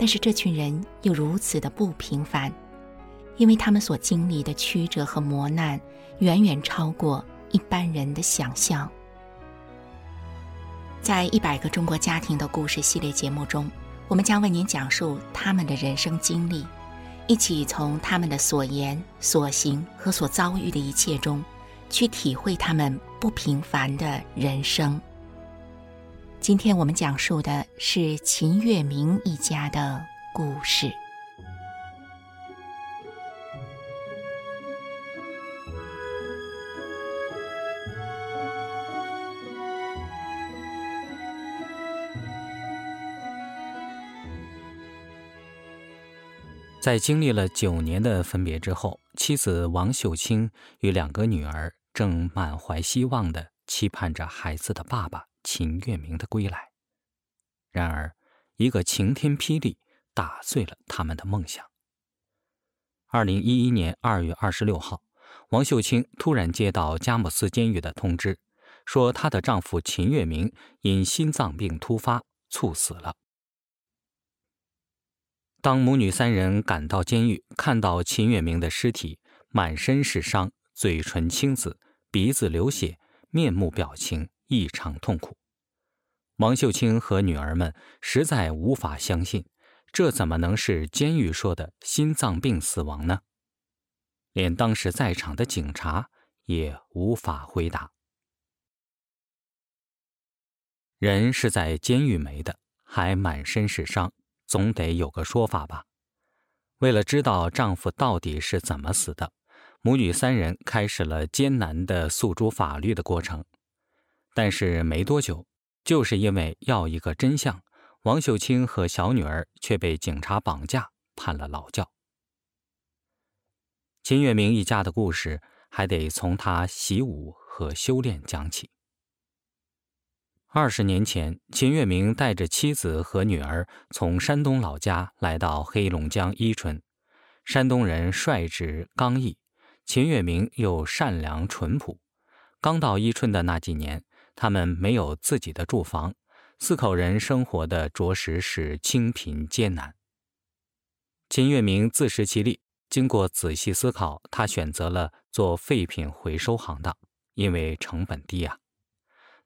但是这群人又如此的不平凡，因为他们所经历的曲折和磨难，远远超过一般人的想象。在一百个中国家庭的故事系列节目中，我们将为您讲述他们的人生经历，一起从他们的所言、所行和所遭遇的一切中，去体会他们不平凡的人生。今天我们讲述的是秦月明一家的故事。在经历了九年的分别之后，妻子王秀清与两个女儿正满怀希望地期盼着孩子的爸爸。秦月明的归来，然而一个晴天霹雳打碎了他们的梦想。二零一一年二月二十六号，王秀清突然接到佳木斯监狱的通知，说她的丈夫秦月明因心脏病突发猝死了。当母女三人赶到监狱，看到秦月明的尸体，满身是伤，嘴唇青紫，鼻子流血，面目表情。异常痛苦，王秀清和女儿们实在无法相信，这怎么能是监狱说的心脏病死亡呢？连当时在场的警察也无法回答。人是在监狱没的，还满身是伤，总得有个说法吧？为了知道丈夫到底是怎么死的，母女三人开始了艰难的诉诸法律的过程。但是没多久，就是因为要一个真相，王秀清和小女儿却被警察绑架，判了劳教。秦月明一家的故事还得从他习武和修炼讲起。二十年前，秦月明带着妻子和女儿从山东老家来到黑龙江伊春。山东人率直刚毅，秦月明又善良淳朴。刚到伊春的那几年，他们没有自己的住房，四口人生活的着实是清贫艰难。秦月明自食其力，经过仔细思考，他选择了做废品回收行当，因为成本低啊。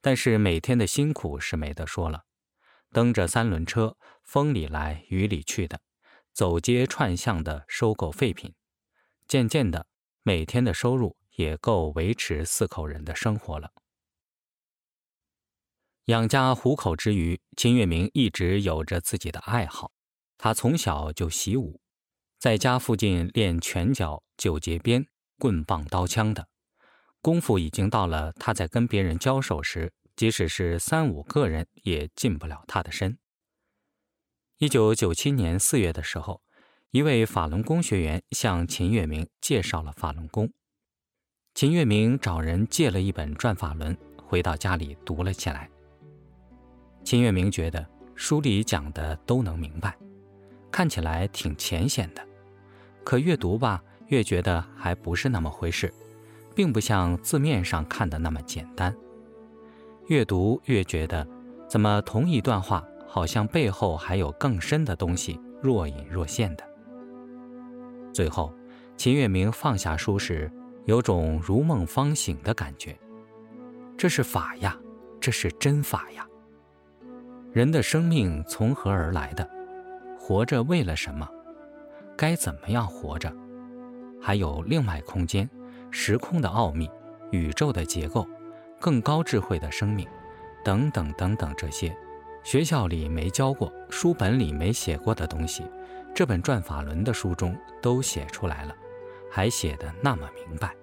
但是每天的辛苦是没得说了，蹬着三轮车，风里来雨里去的，走街串巷的收购废品，渐渐的，每天的收入也够维持四口人的生活了。养家糊口之余，秦月明一直有着自己的爱好。他从小就习武，在家附近练拳脚、九节鞭、棍棒、刀枪的功夫，已经到了他在跟别人交手时，即使是三五个人也近不了他的身。一九九七年四月的时候，一位法轮功学员向秦月明介绍了法轮功。秦月明找人借了一本《转法轮》，回到家里读了起来。秦月明觉得书里讲的都能明白，看起来挺浅显的，可越读吧，越觉得还不是那么回事，并不像字面上看的那么简单。越读越觉得，怎么同一段话，好像背后还有更深的东西，若隐若现的。最后，秦月明放下书时，有种如梦方醒的感觉。这是法呀，这是真法呀。人的生命从何而来的？活着为了什么？该怎么样活着？还有另外空间、时空的奥秘、宇宙的结构、更高智慧的生命，等等等等，这些学校里没教过、书本里没写过的东西，这本《转法轮》的书中都写出来了，还写得那么明白。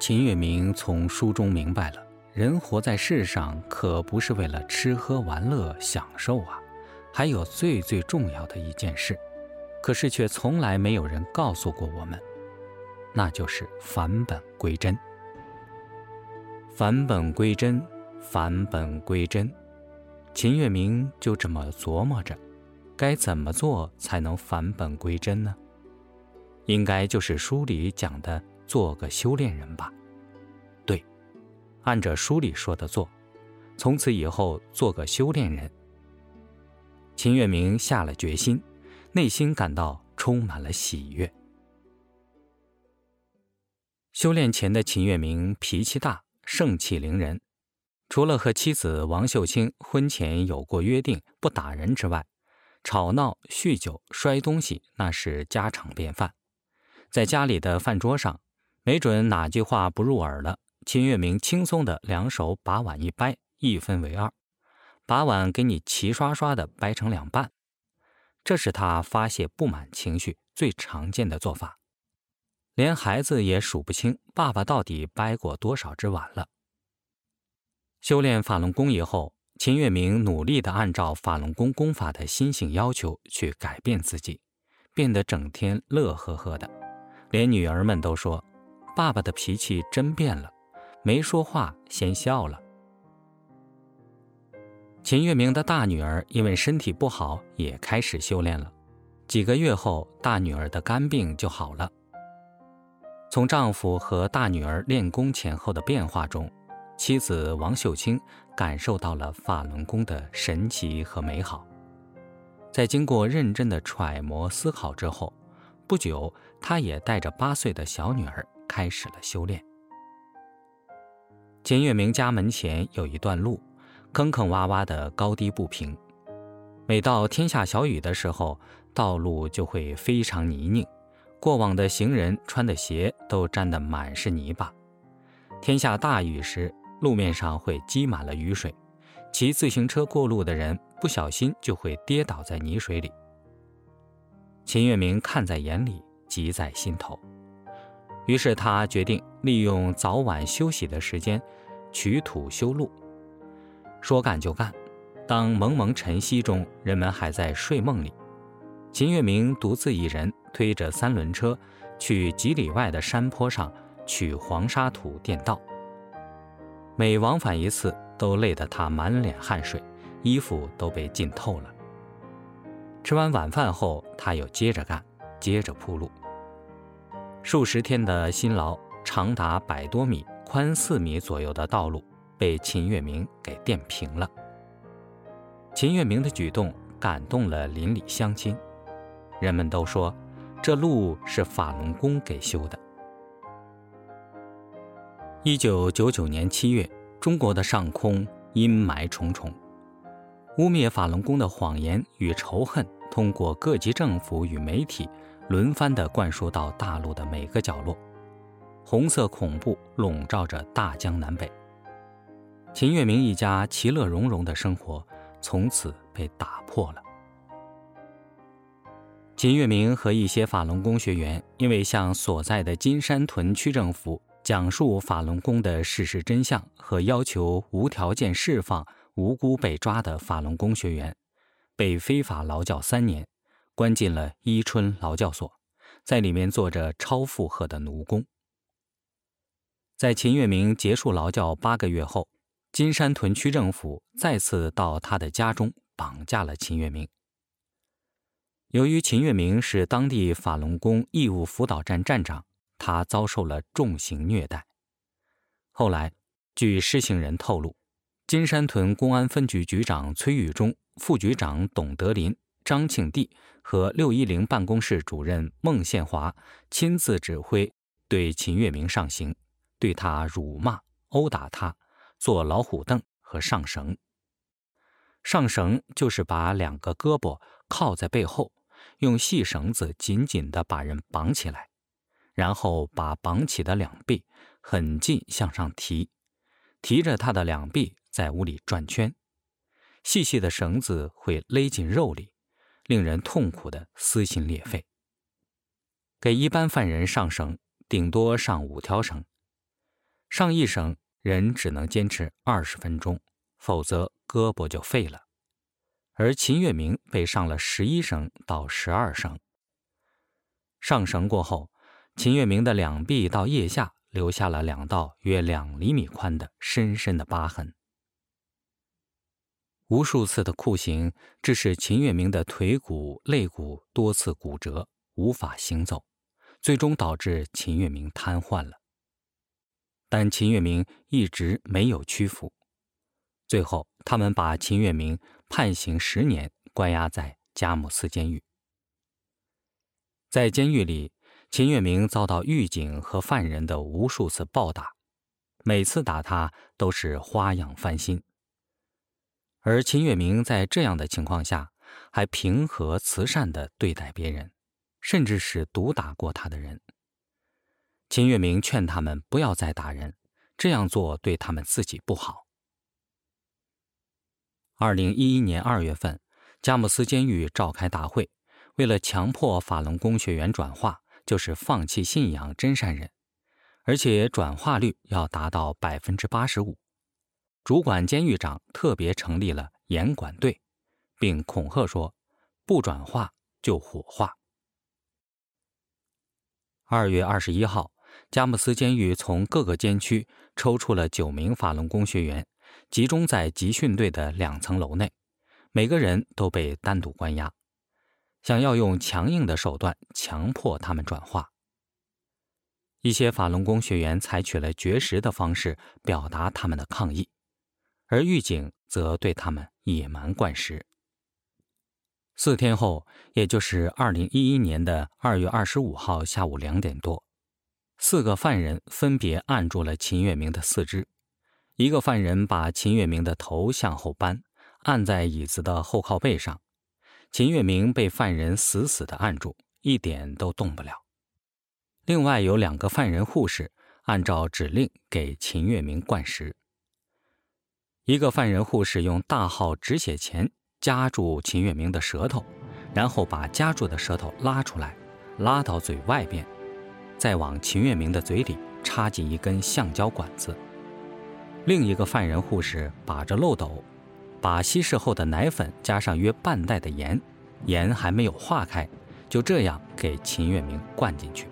秦月明从书中明白了。人活在世上，可不是为了吃喝玩乐享受啊，还有最最重要的一件事，可是却从来没有人告诉过我们，那就是返本归真。返本归真，返本归真。秦月明就这么琢磨着，该怎么做才能返本归真呢？应该就是书里讲的，做个修炼人吧。按着书里说的做，从此以后做个修炼人。秦月明下了决心，内心感到充满了喜悦。修炼前的秦月明脾气大，盛气凌人。除了和妻子王秀清婚前有过约定不打人之外，吵闹、酗酒、摔东西那是家常便饭。在家里的饭桌上，没准哪句话不入耳了，秦月明轻松的两手把碗一掰，一分为二，把碗给你齐刷刷的掰成两半。这是他发泄不满情绪最常见的做法。连孩子也数不清爸爸到底掰过多少只碗了。修炼法轮功以后，秦月明努力的按照法轮功功法的心性要求去改变自己，变得整天乐呵呵的，连女儿们都说：“爸爸的脾气真变了，没说话先笑了。”秦月明的大女儿因为身体不好，也开始修炼了。几个月后，大女儿的肝病就好了。从丈夫和大女儿练功前后的变化中，妻子王秀清感受到了法轮功的神奇和美好，在经过认真的揣摩思考之后，不久，她也带着八岁的小女儿开始了修炼。秦月明家门前有一段路，坑坑洼洼的，高低不平，每到天下小雨的时候，道路就会非常泥泞，过往的行人穿的鞋都沾得满是泥巴。天下大雨时，路面上会积满了雨水，骑自行车过路的人不小心就会跌倒在泥水里。秦月明看在眼里，急在心头，于是他决定利用早晚休息的时间，取土修路。说干就干，当蒙蒙晨曦中，人们还在睡梦里，秦月明独自一人推着三轮车，去几里外的山坡上取黄沙土垫道。每往返一次，都累得他满脸汗水，衣服都被浸透了。吃完晚饭后，他又接着干，接着铺路。数十天的辛劳，长达百多米、宽四米左右的道路，被秦月明给垫平了。秦月明的举动感动了邻里乡亲，人们都说，这路是法轮功给修的。一九九九年七月，中国的上空阴霾重重，污蔑法轮功的谎言与仇恨通过各级政府与媒体轮番地灌输到大陆的每个角落，红色恐怖笼罩着大江南北。秦月明一家其乐融融的生活从此被打破了。秦月明和一些法轮功学员因为向所在的金山屯区政府。讲述法轮功的事实真相和要求无条件释放无辜被抓的法轮功学员，被非法劳教三年，关进了伊春劳教所，在里面做着超负荷的奴工。在秦月明结束劳教八个月后，金山屯区政府再次到他的家中绑架了秦月明。由于秦月明是当地法轮功义务辅导站站长。他遭受了重刑虐待。后来，据施行人透露，金山屯公安分局局长崔玉忠、副局长董德林、张庆娣和六一零办公室主任孟宪华亲自指挥对秦月明上刑，对他辱骂、殴打他，坐老虎凳和上绳。上绳就是把两个胳膊靠在背后，用细绳子紧紧地把人绑起来。然后把绑起的两臂狠劲向上提，提着他的两臂在屋里转圈，细细的绳子会勒进肉里，令人痛苦的撕心裂肺。给一般犯人上绳，顶多上五条绳，上一绳人只能坚持二十分钟，否则胳膊就废了。而秦月明被上了十一绳到十二绳，上绳过后，秦月明的两臂到腋下留下了两道约两厘米宽的深深的疤痕。无数次的酷刑致使秦月明的腿骨、肋骨多次骨折，无法行走，最终导致秦月明瘫痪了。但秦月明一直没有屈服。最后，他们把秦月明判刑十年，关押在佳木斯监狱。在监狱里，秦月明遭到狱警和犯人的无数次暴打，每次打他都是花样翻新。而秦月明在这样的情况下，还平和慈善地对待别人，甚至是毒打过他的人。秦月明劝他们不要再打人，这样做对他们自己不好。二零一一年二月份，佳木斯监狱召开大会，为了强迫法轮功学员转化，就是放弃信仰真善人，而且转化率要达到百分之八十五。主管监狱长特别成立了严管队，并恐吓说：“不转化就火化。”二月二十一号，佳木斯监狱从各个监区抽出了九名法轮功学员，集中在集训队的两层楼内，每个人都被单独关押，想要用强硬的手段强迫他们转化。一些法轮功学员采取了绝食的方式表达他们的抗议。而狱警则对他们野蛮灌食。四天后，也就是二零一一年的二月二十五号下午两点多，四个犯人分别按住了秦月明的四肢。一个犯人把秦月明的头向后扳，按在椅子的后靠背上。秦月明被犯人死死地按住，一点都动不了。另外有两个犯人护士按照指令给秦月明灌食。一个犯人护士用大号止血钳夹住秦月明的舌头，然后把夹住的舌头拉出来，拉到嘴外边，再往秦月明的嘴里插进一根橡胶管子。另一个犯人护士把着漏斗，把稀释后的奶粉加上约半袋的盐，盐还没有化开，就这样给秦月明灌进去。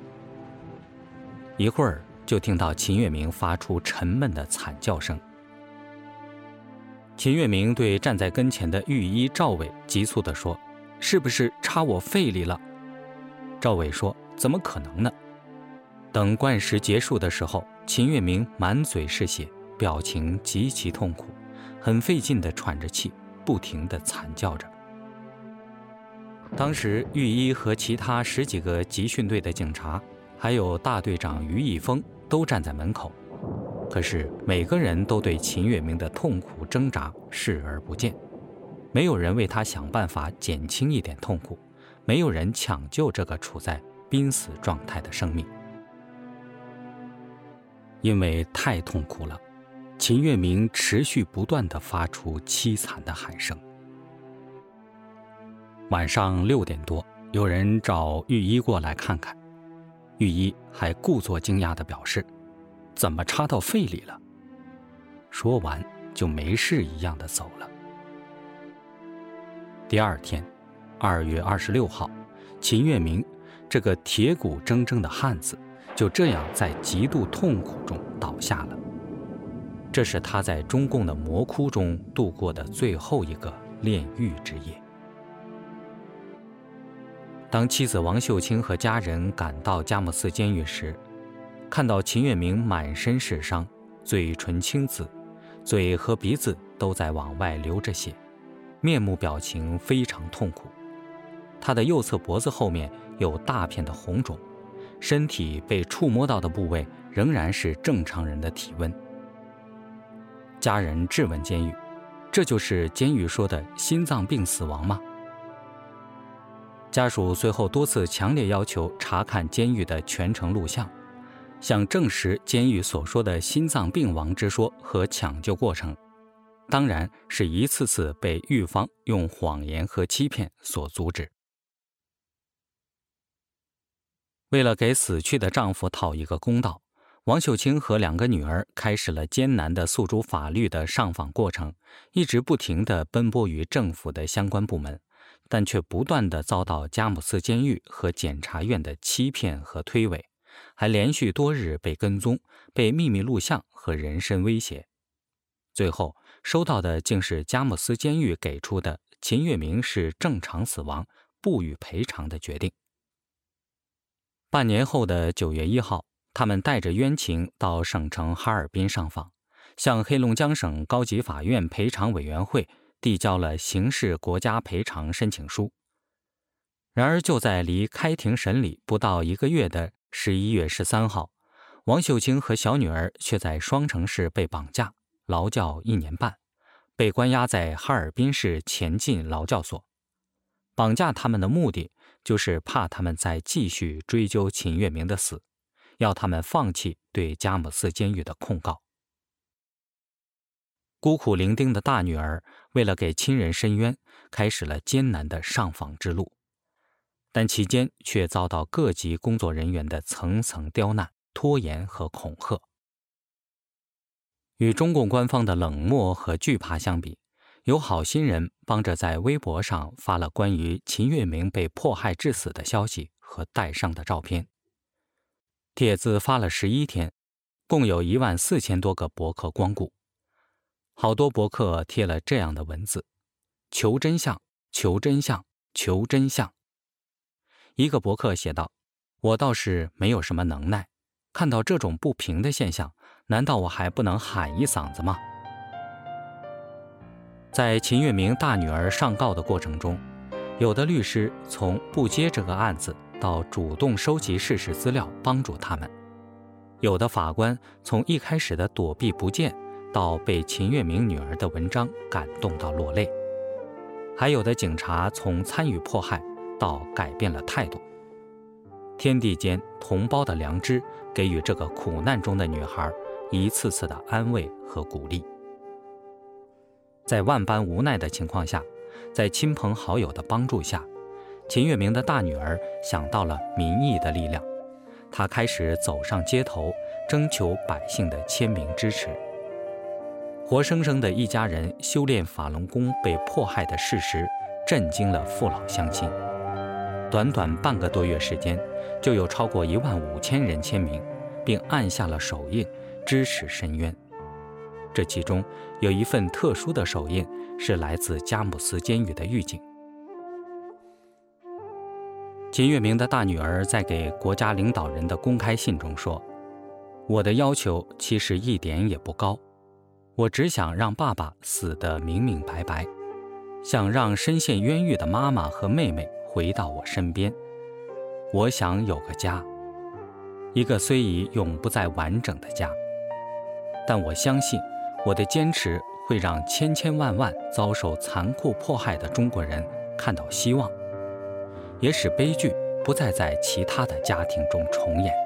一会儿就听到秦月明发出沉闷的惨叫声。秦月明对站在跟前的御医赵伟急促地说：“是不是插我肺里了？”赵伟说：“怎么可能呢？”等灌食结束的时候，秦月明满嘴是血，表情极其痛苦，很费劲地喘着气，不停地惨叫着。当时，御医和其他十几个集训队的警察，还有大队长于义峰都站在门口。可是每个人都对秦月明的痛苦挣扎视而不见，没有人为他想办法减轻一点痛苦，没有人抢救这个处在濒死状态的生命。因为太痛苦了，秦月明持续不断地发出凄惨的喊声。晚上六点多，有人找御医过来看看，御医还故作惊讶地表示。怎么插到肺里了？说完就没事一样的走了。第二天，二月二十六号，秦月明这个铁骨铮铮的汉子就这样在极度痛苦中倒下了。这是他在中共的魔窟中度过的最后一个炼狱之夜。当妻子王秀清和家人赶到佳木斯监狱时，看到秦月明满身是伤，嘴唇青紫，嘴和鼻子都在往外流着血，面目表情非常痛苦。他的右侧脖子后面有大片的红肿，身体被触摸到的部位仍然是正常人的体温。家人质问监狱：“这就是监狱说的心脏病死亡吗？”家属随后多次强烈要求查看监狱的全程录像。想证实监狱所说的心脏病亡之说和抢救过程，当然是一次次被狱方用谎言和欺骗所阻止。为了给死去的丈夫讨一个公道，王秀清和两个女儿开始了艰难的诉诸法律的上访过程，一直不停地奔波于政府的相关部门，但却不断地遭到佳木斯监狱和检察院的欺骗和推诿，还连续多日被跟踪、被秘密录像和人身威胁。最后收到的竟是佳木斯监狱给出的秦月明是正常死亡、不予赔偿的决定。半年后的九月一号，他们带着冤情到省城哈尔滨上访，向黑龙江省高级法院赔偿委员会递交了刑事国家赔偿申请书。然而，就在离开庭审理不到一个月的十一月十三号，王秀清和小女儿却在双城市被绑架。劳教一年半，被关押在哈尔滨市前进劳教所。绑架他们的目的，就是怕他们再继续追究秦月明的死，要他们放弃对佳木斯监狱的控告。孤苦伶仃的大女儿为了给亲人伸冤，开始了艰难的上访之路，但期间却遭到各级工作人员的层层刁难、拖延和恐吓。与中共官方的冷漠和惧怕相比，有好心人帮着在微博上发了关于秦月明被迫害致死的消息和带伤的照片。帖子发了十一天，共有一万四千多个博客光顾。好多博客贴了这样的文字：“求真相，求真相，求真相。”一个博客写道：“我倒是没有什么能耐，看到这种不平的现象。”难道我还不能喊一嗓子吗？在秦月明大女儿上告的过程中，有的律师从不接这个案子到主动收集事实资料帮助他们；有的法官从一开始的躲避不见到被秦月明女儿的文章感动到落泪；还有的警察从参与迫害到改变了态度。天地间同胞的良知给予这个苦难中的女孩。一次次的安慰和鼓励，在万般无奈的情况下，在亲朋好友的帮助下，秦月明的大女儿想到了民意的力量，她开始走上街头，征求百姓的签名支持。活生生的一家人修炼法轮功被迫害的事实，震惊了父老乡亲。短短半个多月时间，就有超过一万五千人签名，并按下了手印。支持申冤，这其中有一份特殊的手印，是来自佳木斯监狱的狱警。秦月明的大女儿在给国家领导人的公开信中说：“我的要求其实一点也不高，我只想让爸爸死得明明白白，想让深陷冤狱的妈妈和妹妹回到我身边。我想有个家，一个虽已永不再完整的家。”但我相信，我的坚持会让千千万万遭受残酷迫害的中国人看到希望，也使悲剧不再在其他的家庭中重演。